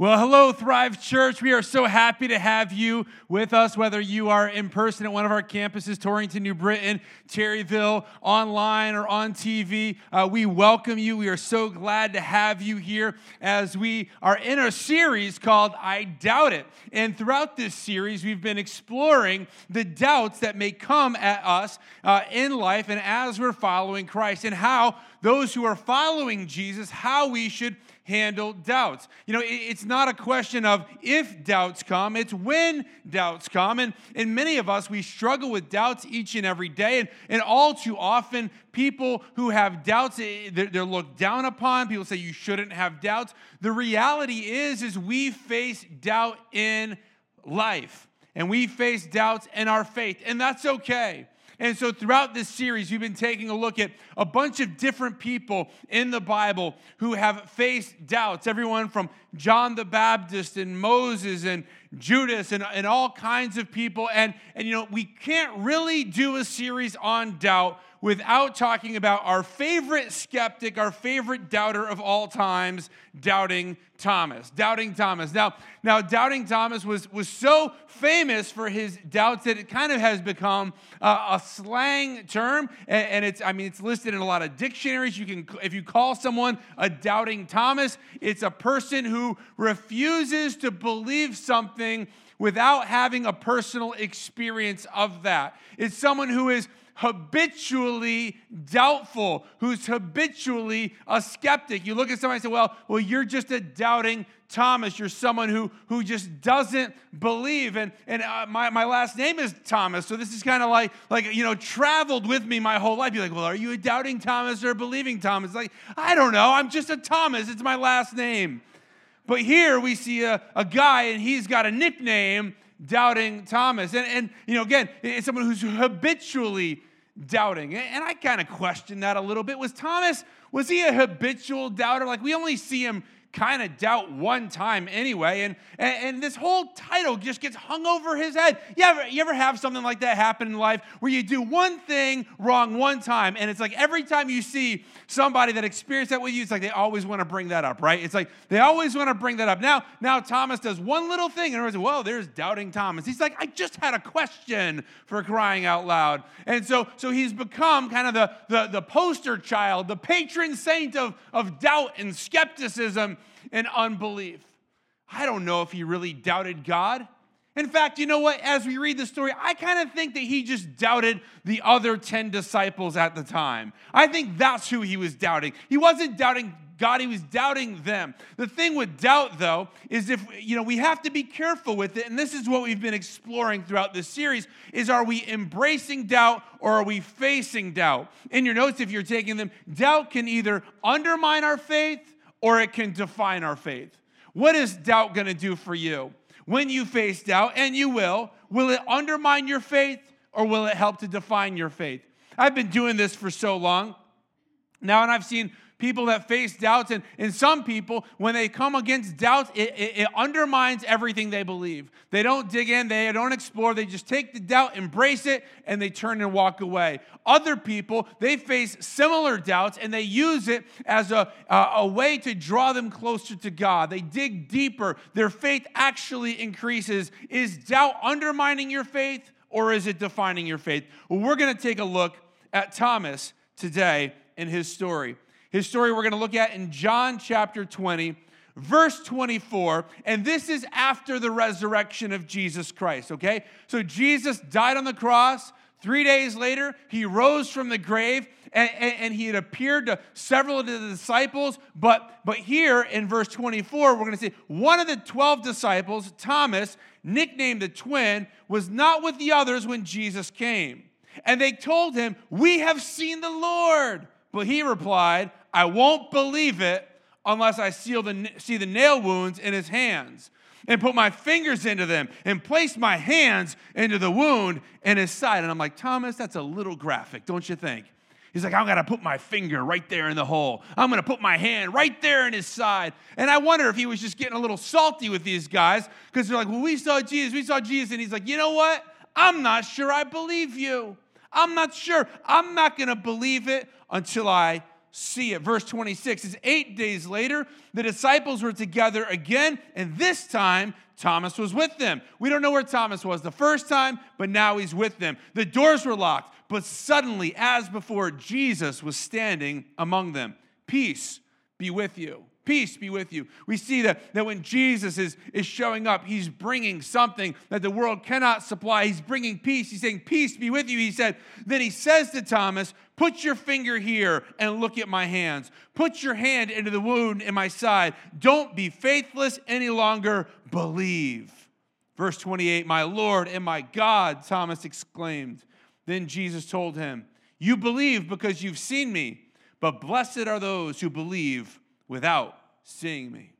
Well, hello, Thrive Church. We are so happy to have you with us, whether you are in person at one of our campuses, Torrington, New Britain, Terryville, online, or on TV. Uh, we welcome you. We are so glad to have you here as we are in a series called I Doubt It. And throughout this series, we've been exploring the doubts that may come at us uh, in life and as we're following Christ, and how those who are following Jesus, how we should handle doubts. You know, it's not a question of if doubts come, it's when doubts come. And, and many of us, we struggle with doubts each and every day. And, and all too often, people who have doubts, eh, they're, they're looked down upon. People say you shouldn't have doubts. The reality is, is we face doubt in life. And we face doubts in our faith, and that's okay. And so, throughout this series, we've been taking a look at a bunch of different people in the Bible who have faced doubts. Everyone from John the Baptist and Moses and Judas and, and all kinds of people. And, and, you know, we can't really do a series on doubt without talking about our favorite skeptic, our favorite doubter of all times, Doubting Thomas. Doubting Thomas. Now, now Doubting Thomas was, was so famous for his doubts that it kind of has become uh, a slang term. And, and, it's, I mean, it's listed in a lot of dictionaries. You can, if you call someone a Doubting Thomas, it's a person who refuses to believe something without having a personal experience of that. It's someone who is habitually doubtful, who's habitually a skeptic. You look at somebody and say, well, well, you're just a doubting Thomas. You're someone who, who just doesn't believe. And, and uh, my, my last name is Thomas. So this is kind of like, like, you know, traveled with me my whole life. You're like, well, are you a doubting Thomas or a believing Thomas? Like, I don't know. I'm just a Thomas. It's my last name. But here we see a, a guy and he's got a nickname, Doubting Thomas. And, and you know, again, it's someone who's habitually doubting. And I kind of question that a little bit. Was Thomas, was he a habitual doubter? Like we only see him kind of doubt one time anyway. And, and, and, this whole title just gets hung over his head. You ever, you ever have something like that happen in life where you do one thing wrong one time, and it's like every time you see somebody that experienced that with you, it's like they always want to bring that up, right? It's like they always want to bring that up. Now, now Thomas does one little thing, and everyone's like, well, there's doubting Thomas. He's like, I just had a question for crying out loud. And so, so he's become kind of the, the, the poster child, the patron saint of, of doubt and skepticism and unbelief. I don't know if he really doubted God. In fact, you know what? As we read the story, I kind of think that he just doubted the other 10 disciples at the time. I think that's who he was doubting. He wasn't doubting God, he was doubting them. The thing with doubt, though, is if, you know, we have to be careful with it. And this is what we've been exploring throughout this series is are we embracing doubt or are we facing doubt? In your notes, if you're taking them, doubt can either undermine our faith or it can define our faith. What is doubt going to do for you? When you face doubt, and you will, will it undermine your faith or will it help to define your faith? I've been doing this for so long now, and I've seen people that face doubts, and, and some people, when they come against doubts, it, it, it, undermines everything they believe. They don't dig in, they don't explore, they just take the doubt, embrace it, and they turn and walk away. Other people, they face similar doubts and they use it as a, a, way to draw them closer to God. They dig deeper, their faith actually increases. Is doubt undermining your faith or is it defining your faith? Well, we're going to take a look at Thomas today in his story. His story we're going to look at in John chapter 20, verse 24. And this is after the resurrection of Jesus Christ, okay? So Jesus died on the cross. Three days later, he rose from the grave and, and, and, he had appeared to several of the disciples. But, but here in verse 24, we're going to see one of the 12 disciples, Thomas, nicknamed the twin, was not with the others when Jesus came. And they told him, We have seen the Lord. But he replied, I won't believe it unless I the, see the nail wounds in his hands and put my fingers into them and place my hands into the wound in his side. And I'm like, Thomas, that's a little graphic, don't you think? He's like, I'm gonna put my finger right there in the hole. I'm gonna put my hand right there in his side. And I wonder if he was just getting a little salty with these guys because they're like, Well, we saw Jesus, we saw Jesus. And he's like, You know what? I'm not sure I believe you. I'm not sure. I'm not gonna believe it until I see it. Verse 26 is eight days later, the disciples were together again, and this time Thomas was with them. We don't know where Thomas was the first time, but now he's with them. The doors were locked, but suddenly, as before, Jesus was standing among them. Peace be with you. Peace be with you. We see that, that when Jesus is, is showing up, he's bringing something that the world cannot supply. He's bringing peace. He's saying, Peace be with you. He said, Then he says to Thomas, Put your finger here and look at my hands. Put your hand into the wound in my side. Don't be faithless any longer. Believe. Verse 28 My Lord and my God, Thomas exclaimed. Then Jesus told him, You believe because you've seen me, but blessed are those who believe without seeing me.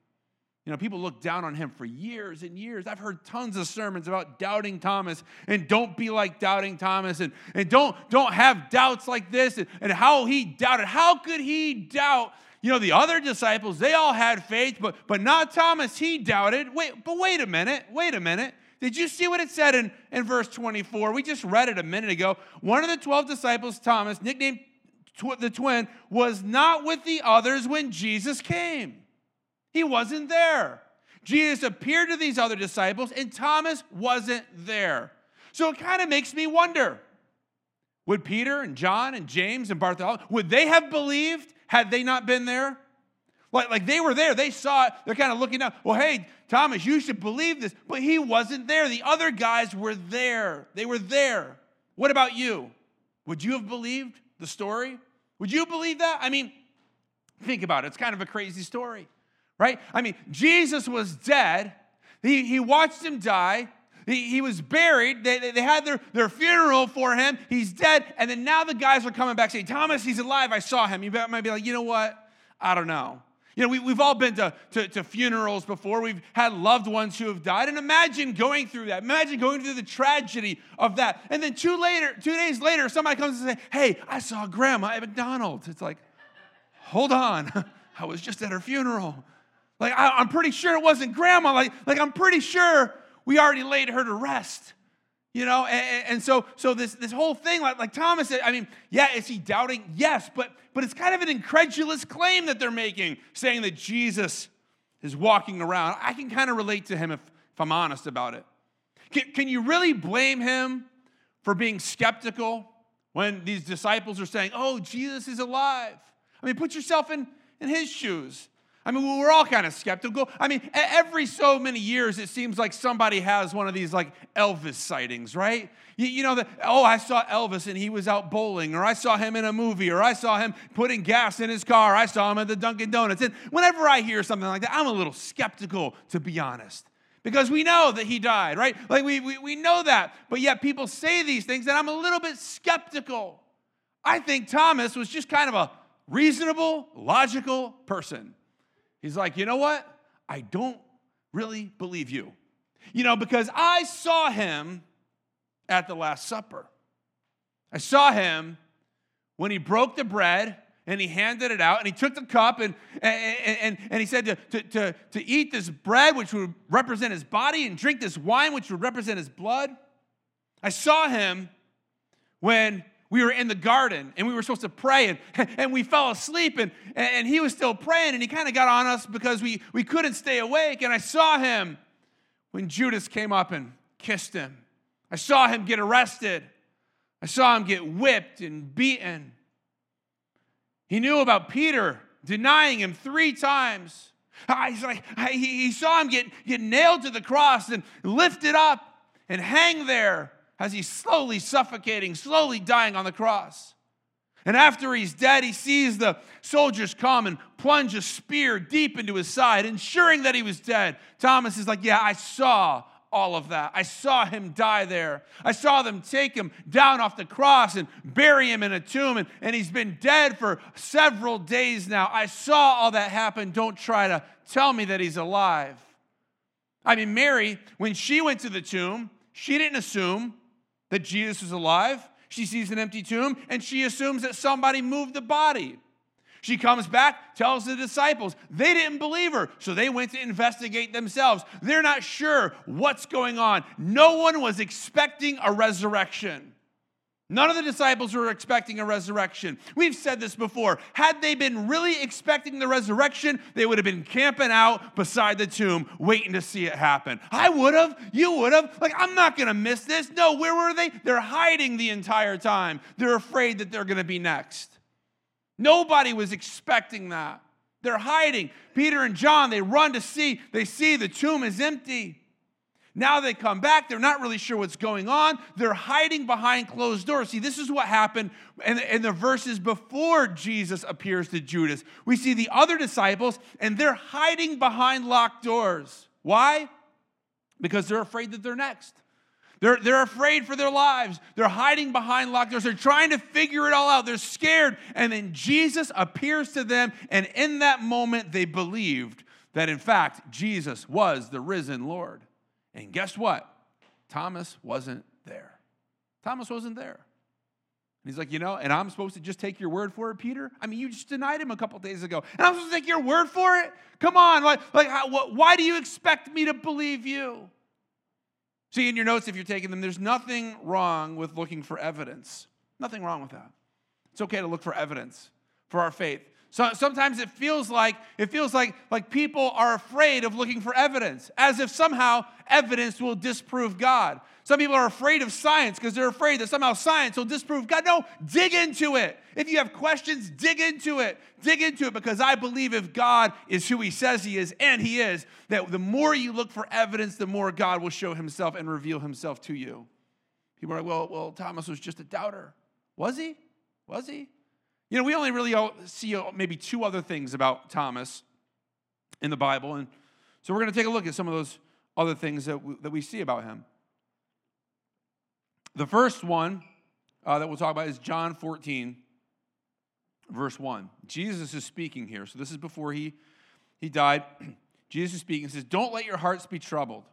You know, people look down on him for years and years. I've heard tons of sermons about doubting Thomas and don't be like doubting Thomas and, and don't, don't have doubts like this and, and how he doubted. How could he doubt? You know, the other disciples, they all had faith, but, but not Thomas. He doubted. Wait, but wait a minute. Wait a minute. Did you see what it said in, in verse 24? We just read it a minute ago. One of the 12 disciples, Thomas, nicknamed tw- the twin, was not with the others when Jesus came. He wasn't there. Jesus appeared to these other disciples, and Thomas wasn't there. So it kind of makes me wonder would Peter and John and James and Bartholomew, would they have believed had they not been there? Like, like they were there, they saw it, they're kind of looking up. Well, hey, Thomas, you should believe this. But he wasn't there. The other guys were there. They were there. What about you? Would you have believed the story? Would you believe that? I mean, think about it. It's kind of a crazy story right? I mean, Jesus was dead. He, he watched him die. He, he was buried. They, they had their, their funeral for him. He's dead. And then now the guys are coming back saying, Thomas, he's alive. I saw him. You might be like, you know what? I don't know. You know, we, we've all been to, to, to, funerals before. We've had loved ones who have died. And imagine going through that. Imagine going through the tragedy of that. And then two later, two days later, somebody comes and says, Hey, I saw grandma at McDonald's. It's like, hold on. I was just at her funeral. Like, I, am pretty sure it wasn't grandma. Like, like, I'm pretty sure we already laid her to rest. You know, and, and so so this this whole thing, like, like Thomas said, I mean, yeah, is he doubting? Yes, but but it's kind of an incredulous claim that they're making, saying that Jesus is walking around. I can kind of relate to him if, if I'm honest about it. Can, can you really blame him for being skeptical when these disciples are saying, Oh, Jesus is alive? I mean, put yourself in, in his shoes. I mean, we're all kind of skeptical. I mean, every so many years, it seems like somebody has one of these like Elvis sightings, right? You, you know, that, oh, I saw Elvis and he was out bowling, or I saw him in a movie, or I saw him putting gas in his car, I saw him at the Dunkin' Donuts. And whenever I hear something like that, I'm a little skeptical, to be honest. Because we know that he died, right? Like we, we, we know that. But yet people say these things, and I'm a little bit skeptical. I think Thomas was just kind of a reasonable, logical person. He's like, you know what? I don't really believe you. You know, because I saw him at the Last Supper. I saw him when he broke the bread and he handed it out and he took the cup and, and, and, and he said to, to, to, to eat this bread, which would represent his body, and drink this wine, which would represent his blood. I saw him when we were in the garden and we were supposed to pray and, and we fell asleep and, and he was still praying and he kind of got on us because we, we couldn't stay awake. And I saw him when Judas came up and kissed him. I saw him get arrested. I saw him get whipped and beaten. He knew about Peter denying him three times. He's like, he saw him get, get nailed to the cross and lifted up and hang there as he's slowly suffocating, slowly dying on the cross. And after he's dead, he sees the soldiers come and plunge a spear deep into his side, ensuring that he was dead. Thomas is like, Yeah, I saw all of that. I saw him die there. I saw them take him down off the cross and bury him in a tomb, and, and he's been dead for several days now. I saw all that happen. Don't try to tell me that he's alive. I mean, Mary, when she went to the tomb, she didn't assume that Jesus is alive. She sees an empty tomb and she assumes that somebody moved the body. She comes back, tells the disciples. They didn't believe her, so they went to investigate themselves. They're not sure what's going on. No one was expecting a resurrection. None of the disciples were expecting a resurrection. We've said this before. Had they been really expecting the resurrection, they would have been camping out beside the tomb, waiting to see it happen. I would have. You would have. Like, I'm not going to miss this. No, where were they? They're hiding the entire time. They're afraid that they're going to be next. Nobody was expecting that. They're hiding. Peter and John, they run to see. They see the tomb is empty. Now they come back. They're not really sure what's going on. They're hiding behind closed doors. See, this is what happened in, in, the verses before Jesus appears to Judas. We see the other disciples, and they're hiding behind locked doors. Why? Because they're afraid that they're next. They're, they're afraid for their lives. They're hiding behind locked doors. They're trying to figure it all out. They're scared. And then Jesus appears to them, and in that moment, they believed that, in fact, Jesus was the risen Lord. And guess what? Thomas wasn't there. Thomas wasn't there. And he's like, you know, and I'm supposed to just take your word for it, Peter? I mean, you just denied him a couple days ago. And I'm supposed to take your word for it? Come on. Like, like how, why do you expect me to believe you? See, in your notes, if you're taking them, there's nothing wrong with looking for evidence. Nothing wrong with that. It's okay to look for evidence for our faith. So sometimes it feels like it feels like like people are afraid of looking for evidence, as if somehow evidence will disprove God. Some people are afraid of science because they're afraid that somehow science will disprove God. No, dig into it. If you have questions, dig into it. Dig into it because I believe if God is who he says he is, and he is, that the more you look for evidence, the more God will show himself and reveal himself to you. People are like, well, well, Thomas was just a doubter. Was he? Was he? You know, we only really see uh, maybe two other things about Thomas in the Bible. And so we're going to take a look at some of those other things that we, that we see about him. The first one uh, that we'll talk about is John 14, verse 1. Jesus is speaking here. So this is before he, he died. Jesus is speaking. He says, Don't let your hearts be troubled.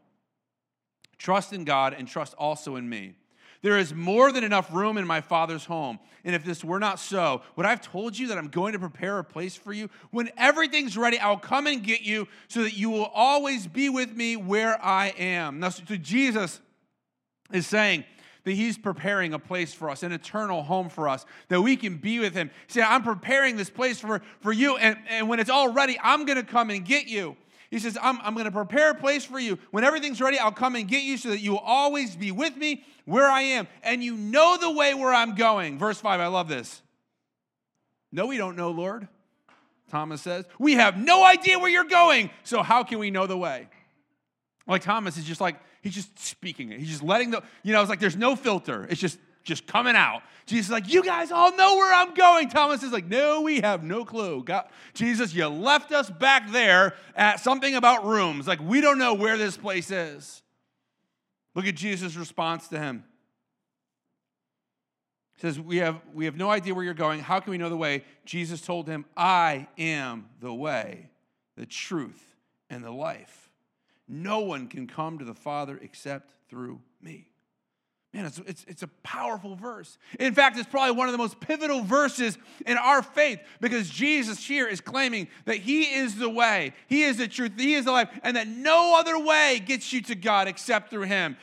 Trust in God and trust also in me. There is more than enough room in my Father's home. And if this were not so, would I have told you that I'm going to prepare a place for you? When everything's ready, I'll come and get you so that you will always be with me where I am. Now, so Jesus is saying, that he's preparing a place for us, an eternal home for us, that we can be with him. Say, I'm preparing this place for, for you, and, and when it's all ready, I'm gonna come and get you. He says, I'm, I'm going to prepare a place for you. When everything's ready, I'll come and get you so that you will always be with me where I am. And you know the way where I'm going. Verse 5, I love this. No, we don't know, Lord. Thomas says, We have no idea where you're going. So how can we know the way? Like Thomas is just like, he's just speaking it. He's just letting the, you know, it's like there's no filter. It's just just coming out. Jesus is like, You guys all know where I'm going. Thomas is like, No, we have no clue. God, Jesus, you left us back there at something about rooms. Like, we don't know where this place is. Look at Jesus' response to him. He says, we have, we have no idea where you're going. How can we know the way? Jesus told him, I am the way, the truth, and the life. No one can come to the Father except through me. Man, it's, it's, it's, a powerful verse. In fact, it's probably one of the most pivotal verses in our faith because Jesus here is claiming that He is the way, He is the truth, He is the life, and that no other way gets you to God except through Him.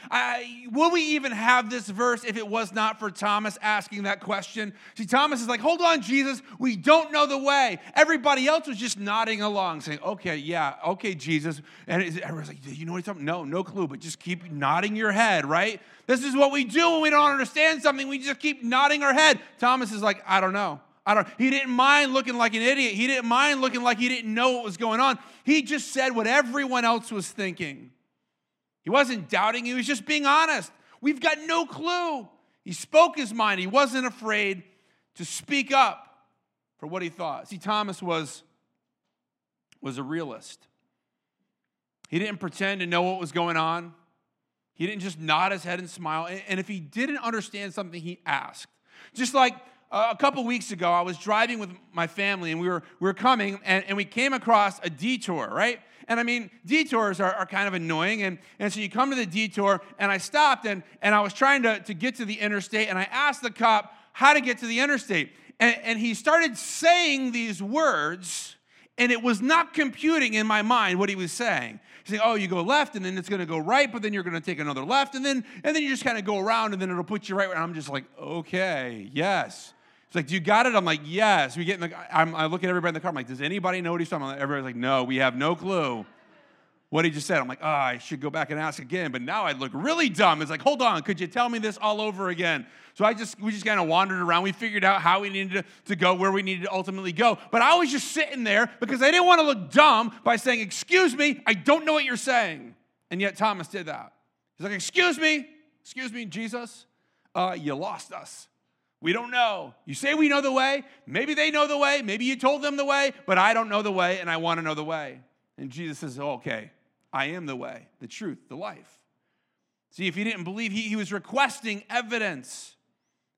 Will we even have this verse if it was not for Thomas asking that question? See, Thomas is like, hold on, Jesus, we don't know the way. Everybody else was just nodding along, saying, okay, yeah, okay, Jesus. And everyone's like, you know what he's talking No, no clue, but just keep nodding your head, right? This is what we do when we don't understand something. We just keep nodding our head. Thomas is like, I don't know. I don't. He didn't mind looking like an idiot. He didn't mind looking like he didn't know what was going on. He just said what everyone else was thinking. He wasn't doubting, he was just being honest. We've got no clue. He spoke his mind. He wasn't afraid to speak up for what he thought. See, Thomas was, was a realist. He didn't pretend to know what was going on. He didn't just nod his head and smile. And if he didn't understand something, he asked. Just like uh, a couple weeks ago, I was driving with my family and we were, we were coming and, and we came across a detour, right? And I mean, detours are, are kind of annoying. And, and so you come to the detour, and I stopped and, and I was trying to, to get to the interstate, and I asked the cop how to get to the interstate. And, and he started saying these words And it was not computing in my mind what he was saying. He's saying, oh, you go left and then it's going to go right, but then you're going to take another left and then and then you just kind of go around and then it'll put you right. And I'm just like, okay, yes. He's like, do you got it? I'm like, yes. We get in the, I'm, I look at everybody in the car. I'm like, does anybody know what he's talking about? Everybody's like, no, we have no clue what he just said. I'm like, oh, I should go back and ask again. But now I look really dumb. It's like, hold on, could you tell me this all over again? So I just, we just kind of wandered around. We figured out how we needed to, to go, where we needed to ultimately go. But I was just sitting there because I didn't want to look dumb by saying, excuse me, I don't know what you're saying. And yet Thomas did that. He's like, excuse me, excuse me, Jesus, uh, you lost us. We don't know. You say we know the way. Maybe they know the way. Maybe you told them the way, but I don't know the way and I want to know the way. And Jesus says, oh, okay, I am the way, the truth, the life. See, if he didn't believe, he, he was requesting evidence.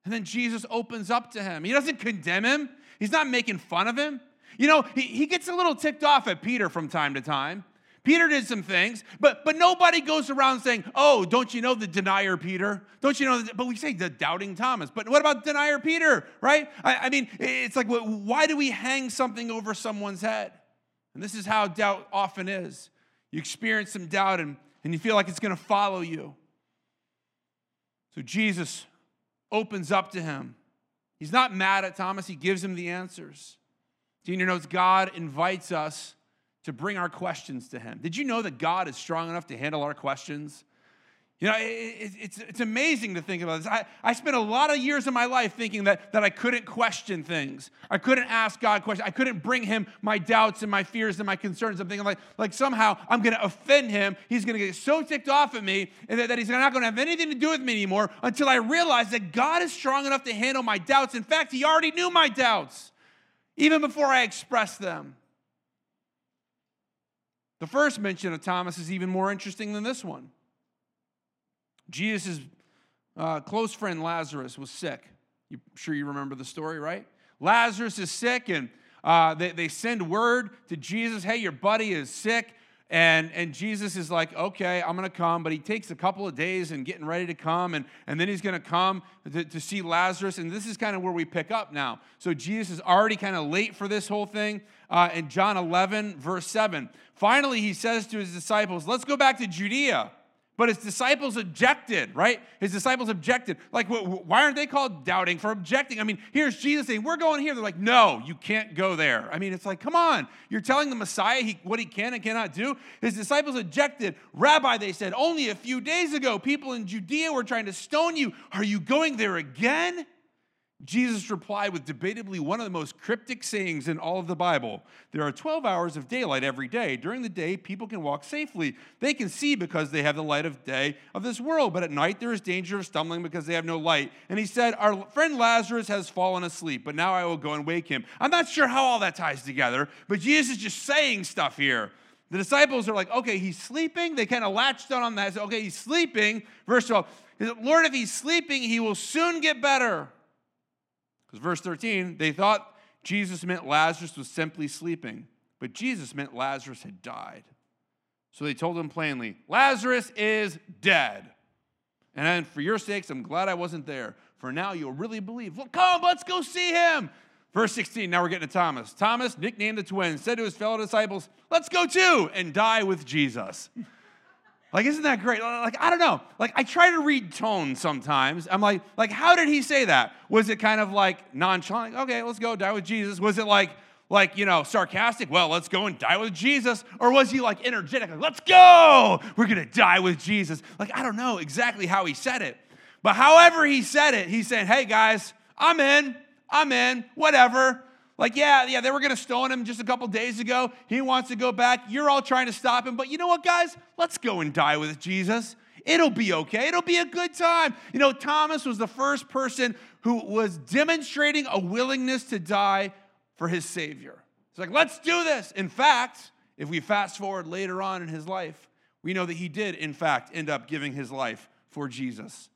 And then Jesus opens up to him. He doesn't condemn him, he's not making fun of him. You know, he, he gets a little ticked off at Peter from time to time. Peter did some things, but, but nobody goes around saying, Oh, don't you know the denier Peter? Don't you know? The, but we say the doubting Thomas. But what about denier Peter, right? I, I mean, it's like, why do we hang something over someone's head? And this is how doubt often is. You experience some doubt and, and you feel like it's going to follow you. So Jesus opens up to him. He's not mad at Thomas, he gives him the answers. Senior notes God invites us to bring our questions to Him. Did you know that God is strong enough to handle our questions? You know, it, it's, it's amazing to think about this. I, I spent a lot of years of my life thinking that, that I couldn't question things. I couldn't ask God questions. I couldn't bring Him my doubts and my fears and my concerns. I'm thinking like, like somehow I'm going to offend Him. He's going to get so ticked off at me that, that He's not going to have anything to do with me anymore until I realize that God is strong enough to handle my doubts. In fact, He already knew my doubts even before I expressed them. The first mention of Thomas is even more interesting than this one. Jesus' uh, close friend Lazarus was sick. You sure you remember the story, right? Lazarus is sick, and uh, they, they send word to Jesus, hey, your buddy is sick. And, and Jesus is like, okay, I'm going to come. But he takes a couple of days and getting ready to come. And, and then he's going to come to, to see Lazarus. And this is kind of where we pick up now. So Jesus is already kind of late for this whole thing. Uh, in John 11, verse 7, finally he says to his disciples, let's go back to Judea. But his disciples objected, right? His disciples objected. Like, why aren't they called doubting for objecting? I mean, here's Jesus saying, We're going here. They're like, No, you can't go there. I mean, it's like, come on. You're telling the Messiah he, what he can and cannot do? His disciples objected. Rabbi, they said, Only a few days ago, people in Judea were trying to stone you. Are you going there again? Jesus replied with debatably one of the most cryptic sayings in all of the Bible. There are 12 hours of daylight every day. During the day, people can walk safely. They can see because they have the light of day of this world, but at night there is danger of stumbling because they have no light. And he said, Our friend Lazarus has fallen asleep, but now I will go and wake him. I'm not sure how all that ties together, but Jesus is just saying stuff here. The disciples are like, okay, he's sleeping. They kind of latched on that. Okay, he's sleeping. Verse 12, Lord, if he's sleeping, he will soon get better. Verse 13, they thought Jesus meant Lazarus was simply sleeping, but Jesus meant Lazarus had died. So they told him plainly, Lazarus is dead. And for your sakes, I'm glad I wasn't there. For now you'll really believe. Well, come, let's go see him. Verse 16, now we're getting to Thomas. Thomas, nicknamed the twin, said to his fellow disciples, Let's go too and die with Jesus. Like, isn't that great? Like, I don't know. Like, I try to read tone sometimes. I'm like, like, how did he say that? Was it kind of like nonchalant? okay, let's go die with Jesus. Was it like, like, you know, sarcastic? Well, let's go and die with Jesus. Or was he like energetic? Like, let's go. We're to die with Jesus. Like, I don't know exactly how he said it. But however he said it, he said, hey guys, I'm in. I'm in. Whatever. Like, yeah, yeah, they were going to stone him just a couple days ago. He wants to go back. You're all trying to stop him. But you know what, guys? Let's go and die with Jesus. It'll be okay. It'll be a good time. You know, Thomas was the first person who was demonstrating a willingness to die for his Savior. It's like, let's do this. In fact, if we fast forward later on in his life, we know that he did, in fact, end up giving his life for Jesus.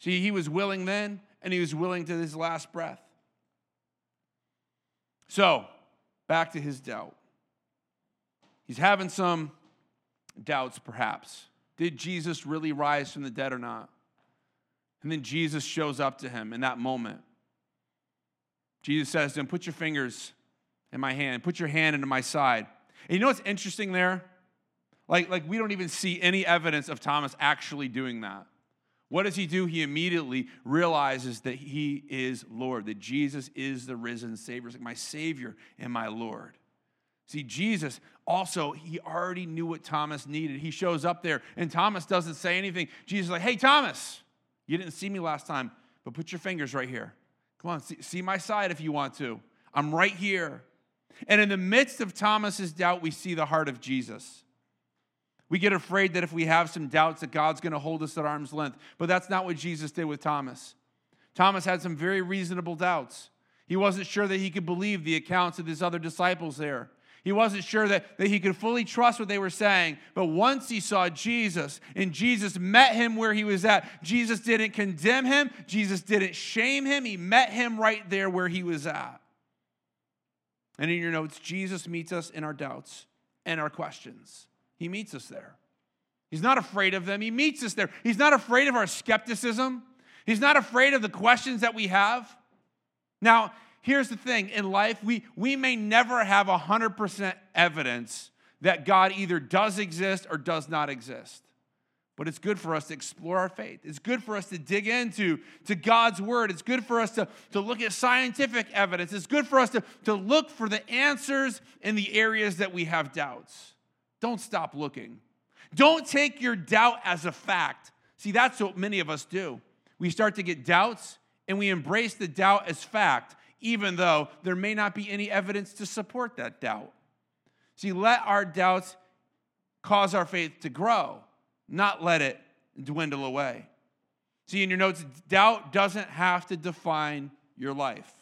See, he was willing then, and he was willing to his last breath. So, back to his doubt. He's having some doubts, perhaps. Did Jesus really rise from the dead or not? And then Jesus shows up to him in that moment. Jesus says to him, Put your fingers in my hand. Put your hand into my side. And you know what's interesting there? Like, like we don't even see any evidence of Thomas actually doing that. What does he do? He immediately realizes that he is Lord, that Jesus is the risen Savior. It's like my Savior and my Lord. See, Jesus also, he already knew what Thomas needed. He shows up there, and Thomas doesn't say anything. Jesus is like, hey, Thomas, you didn't see me last time, but put your fingers right here. Come on, see, see my side if you want to. I'm right here. And in the midst of Thomas's doubt, we see the heart of Jesus. We get afraid that if we have some doubts that God's going to hold us at arm's length, but that's not what Jesus did with Thomas. Thomas had some very reasonable doubts. He wasn't sure that he could believe the accounts of his other disciples there. He wasn't sure that, that he could fully trust what they were saying. But once he saw Jesus and Jesus met him where he was at, Jesus didn't condemn him, Jesus didn't shame him. He met him right there where he was at. And in your notes, Jesus meets us in our doubts and our questions. He meets us there. He's not afraid of them, He meets us there. He's not afraid of our skepticism, He's not afraid of the questions that we have. Now, here's the thing in life, we, we may never have 100% evidence that God either does exist or does not exist. But it's good for us to explore our faith. It's good for us to dig into to God's word. It's good for us to, to look at scientific evidence. It's good for us to, to look for the answers in the areas that we have doubts. Don't stop looking. Don't take your doubt as a fact. See, that's what many of us do. We start to get doubts and we embrace the doubt as fact even though there may not be any evidence to support that doubt. See, let our doubts cause our faith to grow, not let it dwindle away. See, in your notes, doubt doesn't have to define your life.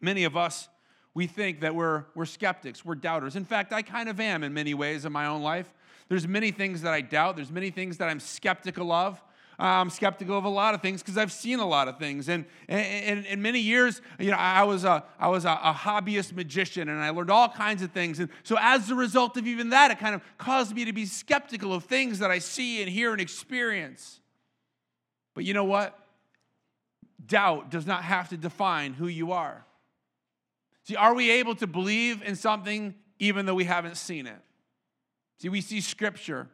Many of us, we think that we're, we're skeptics, we're doubters. In fact, I kind of am in many ways in my own life. There's many things that I doubt, there's many things that I'm skeptical of. I'm skeptical of a lot of things because I've seen a lot of things. And in many years, you know, I was, a, I was a, a hobbyist magician and I learned all kinds of things. And so as a result of even that, it kind of caused me to be skeptical of things that I see and hear and experience. But you know what? Doubt does not have to define who you are. See, are we able to believe in something even though we haven't seen it? See, we see scripture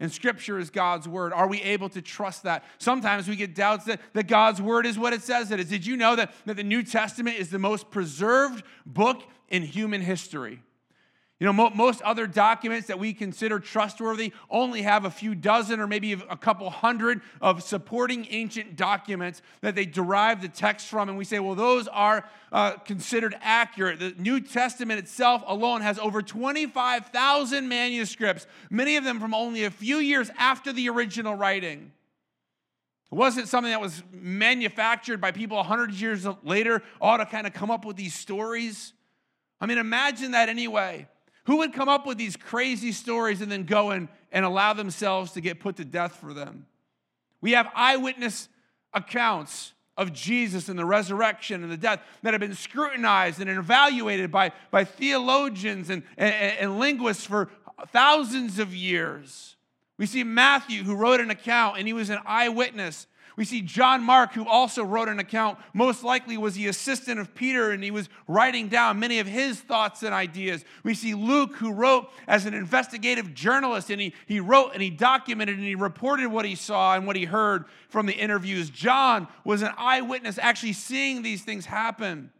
and scripture is God's word. Are we able to trust that? Sometimes we get doubts that, that God's word is what it says it is. Did you know that, that the New Testament is the most preserved book in human history? You know, mo- most other documents that we consider trustworthy only have a few dozen or maybe a couple hundred of supporting ancient documents that they derive the text from. And we say, well, those are uh, considered accurate. The New Testament itself alone has over 25,000 manuscripts, many of them from only a few years after the original writing. It wasn't something that was manufactured by people 100 years later, all to kind of come up with these stories. I mean, imagine that anyway. Who would come up with these crazy stories and then go and, and allow themselves to get put to death for them? We have eyewitness accounts of Jesus and the resurrection and the death that have been scrutinized and evaluated by, by theologians and, and, and linguists for thousands of years. We see Matthew, who wrote an account, and he was an eyewitness we see John Mark, who also wrote an account, most likely was the assistant of Peter, and he was writing down many of his thoughts and ideas. We see Luke, who wrote as an investigative journalist, and he, he wrote and he documented and he reported what he saw and what he heard from the interviews. John was an eyewitness actually seeing these things happen.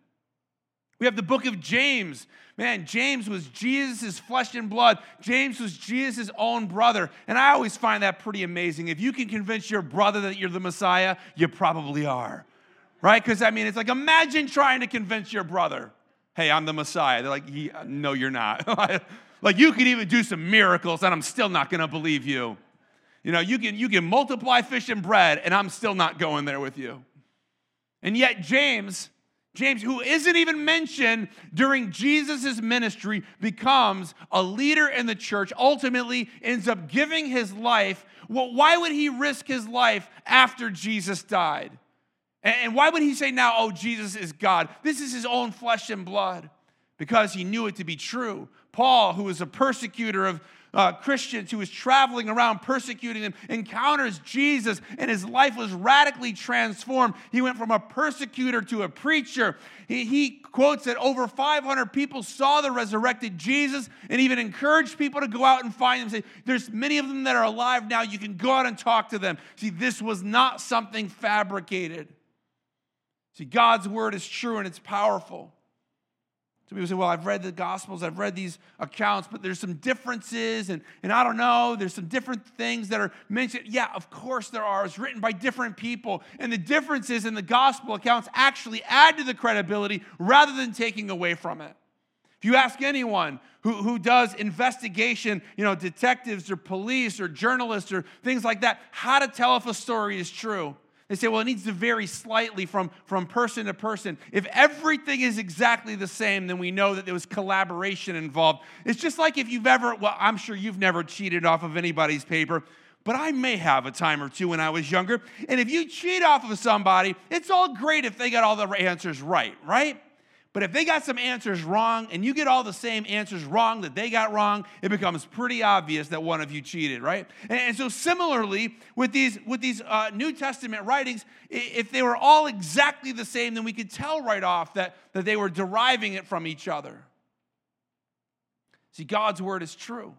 We have the book of James. Man, James was Jesus' flesh and blood. James was Jesus' own brother. And I always find that pretty amazing. If you can convince your brother that you're the Messiah, you probably are. Right? Because, I mean, it's like imagine trying to convince your brother, hey, I'm the Messiah. They're like, no, you're not. like, you could even do some miracles, and I'm still not going to believe you. You know, you can, you can multiply fish and bread, and I'm still not going there with you. And yet, James James, who isn't even mentioned during Jesus' ministry, becomes a leader in the church, ultimately ends up giving his life. Well, why would he risk his life after Jesus died? And why would he say now, oh, Jesus is God? This is his own flesh and blood because he knew it to be true. Paul, who was a persecutor of uh, Christians who was traveling around persecuting them, encounters Jesus, and his life was radically transformed. He went from a persecutor to a preacher. He, he quotes that over 500 people saw the resurrected Jesus and even encouraged people to go out and find him. Say, There's many of them that are alive now. You can go out and talk to them. See, this was not something fabricated. See, God's word is true and it's powerful. So people say, well, I've read the Gospels, I've read these accounts, but there's some differences, and, and I don't know, there's some different things that are mentioned. Yeah, of course there are. It's written by different people. And the differences in the Gospel accounts actually add to the credibility rather than taking away from it. If you ask anyone who, who does investigation, you know, detectives or police or journalists or things like that, how to tell if a story is true, they say, well, it needs to vary slightly from, from person to person. If everything is exactly the same, then we know that there was collaboration involved. It's just like if you've ever, well, I'm sure you've never cheated off of anybody's paper, but I may have a time or two when I was younger. And if you cheat off of somebody, it's all great if they got all the answers right, right? But if they got some answers wrong and you get all the same answers wrong that they got wrong, it becomes pretty obvious that one of you cheated, right? And, and so similarly with these with these uh, New Testament writings, if they were all exactly the same, then we could tell right off that, that they were deriving it from each other. See, God's word is true.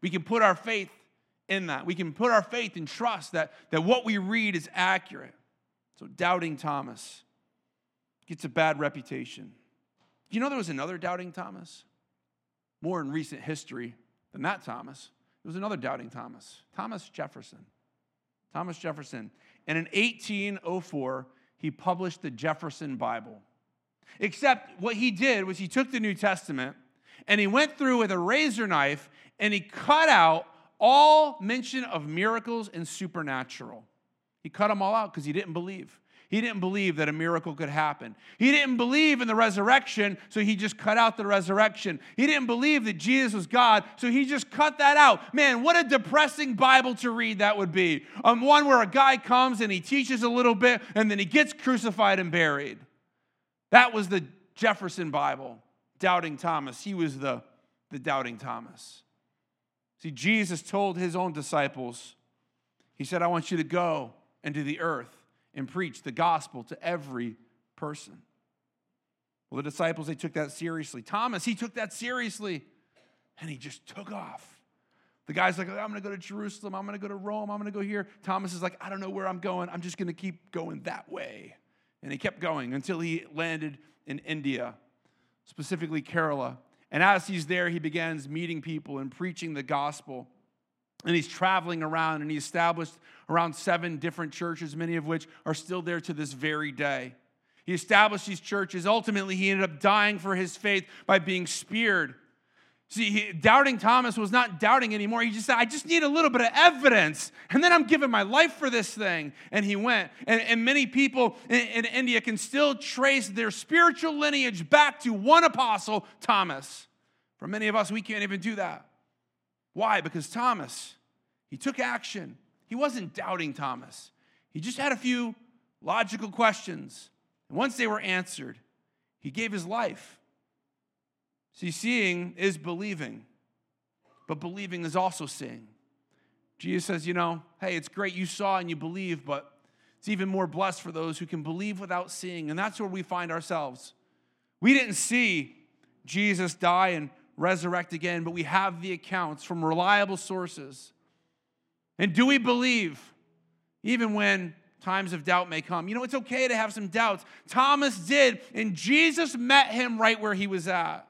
We can put our faith in that. We can put our faith and trust that, that what we read is accurate. So doubting Thomas gets a bad reputation. You know, there was another doubting Thomas? More in recent history than that Thomas. There was another doubting Thomas, Thomas Jefferson. Thomas Jefferson. And in 1804, he published the Jefferson Bible. Except what he did was he took the New Testament and he went through with a razor knife and he cut out all mention of miracles and supernatural. He cut them all out because he didn't believe. He didn't believe that a miracle could happen. He didn't believe in the resurrection, so he just cut out the resurrection. He didn't believe that Jesus was God, so he just cut that out. Man, what a depressing Bible to read that would be. Um, one where a guy comes and he teaches a little bit and then he gets crucified and buried. That was the Jefferson Bible, doubting Thomas. He was the, the doubting Thomas. See, Jesus told his own disciples, He said, I want you to go into the earth and preach the gospel to every person. Well, the disciples, they took that seriously. Thomas, he took that seriously and he just took off. The guy's like, I'm to go to Jerusalem. I'm to go to Rome. I'm to go here. Thomas is like, I don't know where I'm going. I'm just to keep going that way. And he kept going until he landed in India, specifically Kerala. And as he's there, he begins meeting people and preaching the gospel. And he's traveling around and he established around seven different churches, many of which are still there to this very day. He established these churches. Ultimately, he ended up dying for his faith by being speared. See, he, doubting Thomas was not doubting anymore. He just said, I just need a little bit of evidence, and then I'm giving my life for this thing. And he went. And, and many people in, in India can still trace their spiritual lineage back to one apostle, Thomas. For many of us, we can't even do that. Why? Because Thomas, he took action. He wasn't doubting Thomas. He just had a few logical questions. And once they were answered, he gave his life. See, seeing is believing, but believing is also seeing. Jesus says, you know, hey, it's great you saw and you believe, but it's even more blessed for those who can believe without seeing. And that's where we find ourselves. We didn't see Jesus die and resurrect again, but we have the accounts from reliable sources. And do we believe even when times of doubt may come? You know, it's okay to have some doubts. Thomas did, and Jesus met him right where he was at.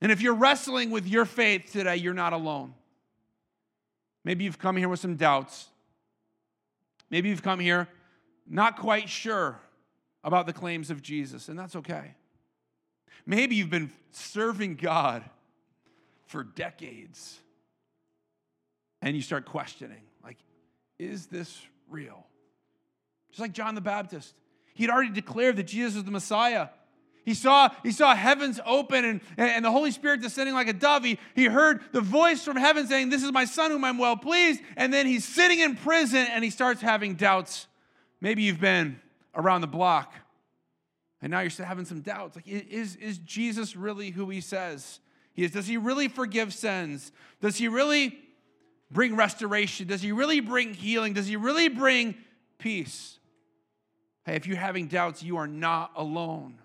And if you're wrestling with your faith today, you're not alone. Maybe you've come here with some doubts. Maybe you've come here not quite sure about the claims of Jesus, and that's okay. Maybe you've been serving God for decades and you start questioning, like, is this real? Just like John the Baptist. He had already declared that Jesus was the Messiah. He saw, he saw heavens open and, and the Holy Spirit descending like a dove. He, he heard the voice from heaven saying, This is my son whom I'm well pleased. And then he's sitting in prison and he starts having doubts. Maybe you've been around the block and now you're having some doubts. Like, is, is Jesus really who he says he is. Does he really forgive sins? Does he really bring restoration? Does he really bring healing? Does he really bring peace? Hey, if you're having doubts, you are not alone.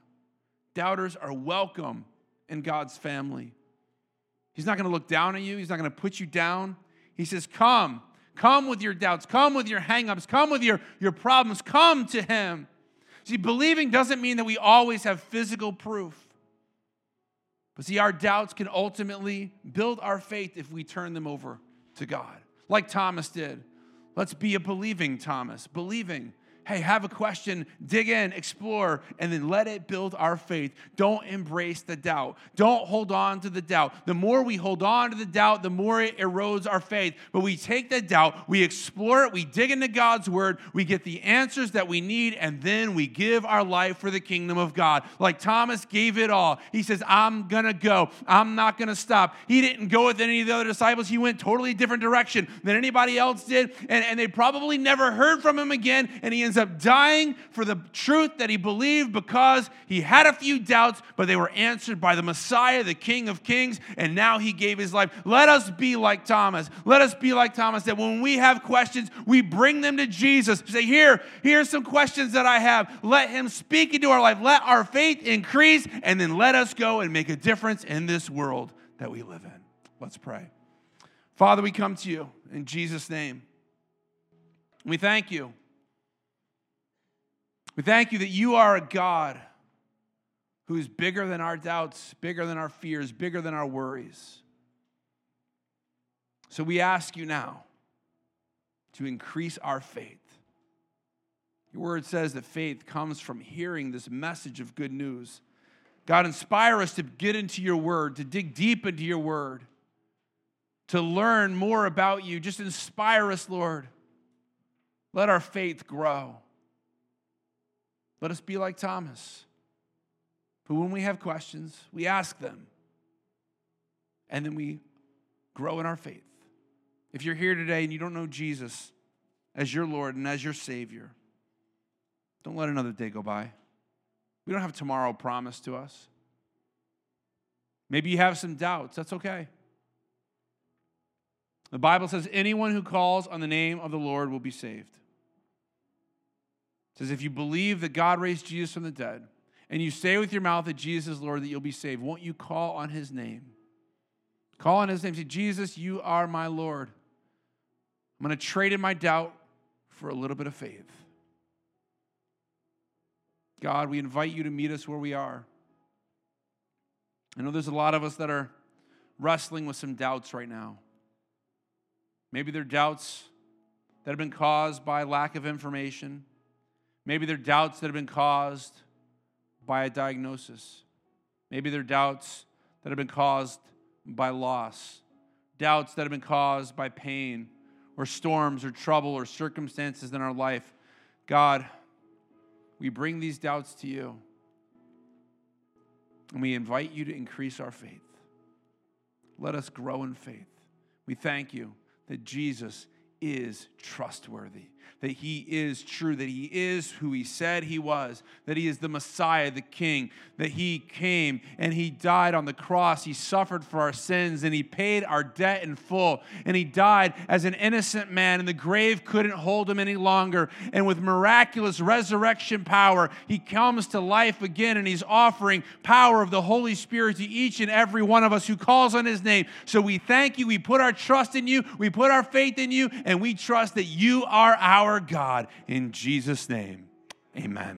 Doubters are welcome in God's family. He's not going to look down on you, He's not going to put you down. He says, Come, come with your doubts, come with your hangups, come with your, your problems, come to Him. See, believing doesn't mean that we always have physical proof. But see, our doubts can ultimately build our faith if we turn them over to God, like Thomas did. Let's be a believing Thomas, believing hey, have a question, dig in, explore, and then let it build our faith. Don't embrace the doubt. Don't hold on to the doubt. The more we hold on to the doubt, the more it erodes our faith. But we take the doubt, we explore it, we dig into God's word, we get the answers that we need, and then we give our life for the kingdom of God. Like Thomas gave it all. He says, I'm going to go. I'm not going to stop. He didn't go with any of the other disciples. He went totally different direction than anybody else did. And, and they probably never heard from him again. And he ends up dying for the truth that he believed because he had a few doubts, but they were answered by the Messiah, the King of Kings, and now he gave his life. Let us be like Thomas. Let us be like Thomas that when we have questions, we bring them to Jesus. Say, Here, here's some questions that I have. Let him speak into our life. Let our faith increase, and then let us go and make a difference in this world that we live in. Let's pray. Father, we come to you in Jesus' name. We thank you we thank you that you are a God who is bigger than our doubts, bigger than our fears, bigger than our worries. So we ask you now to increase our faith. Your word says that faith comes from hearing this message of good news. God, inspire us to get into your word, to dig deep into your word, to learn more about you. Just inspire us, Lord. Let our faith grow. Let us be like Thomas, who, when we have questions, we ask them, and then we grow in our faith. If you're here today and you don't know Jesus as your Lord and as your Savior, don't let another day go by. We don't have tomorrow promised to us. Maybe you have some doubts. That's okay. The Bible says anyone who calls on the name of the Lord will be saved. Says, if you believe that God raised Jesus from the dead, and you say with your mouth that Jesus is Lord, that you'll be saved, won't you call on his name? Call on his name. Say, Jesus, you are my Lord. I'm going to trade in my doubt for a little bit of faith. God, we invite you to meet us where we are. I know there's a lot of us that are wrestling with some doubts right now. Maybe they're doubts that have been caused by lack of information. Maybe they're doubts that have been caused by a diagnosis. Maybe they're doubts that have been caused by loss, doubts that have been caused by pain or storms or trouble or circumstances in our life. God, we bring these doubts to you and we invite you to increase our faith. Let us grow in faith. We thank you that Jesus is trustworthy that he is true, that he is who he said he was, that he is the Messiah, the King, that he came and he died on the cross. He suffered for our sins and he paid our debt in full. And he died as an innocent man, and the grave couldn't hold him any longer. And with miraculous resurrection power, he comes to life again and he's offering power of the Holy Spirit to each and every one of us who calls on his name. So we thank you. We put our trust in you, we put our faith in you, and we trust that you are our our God. In Jesus' name, amen.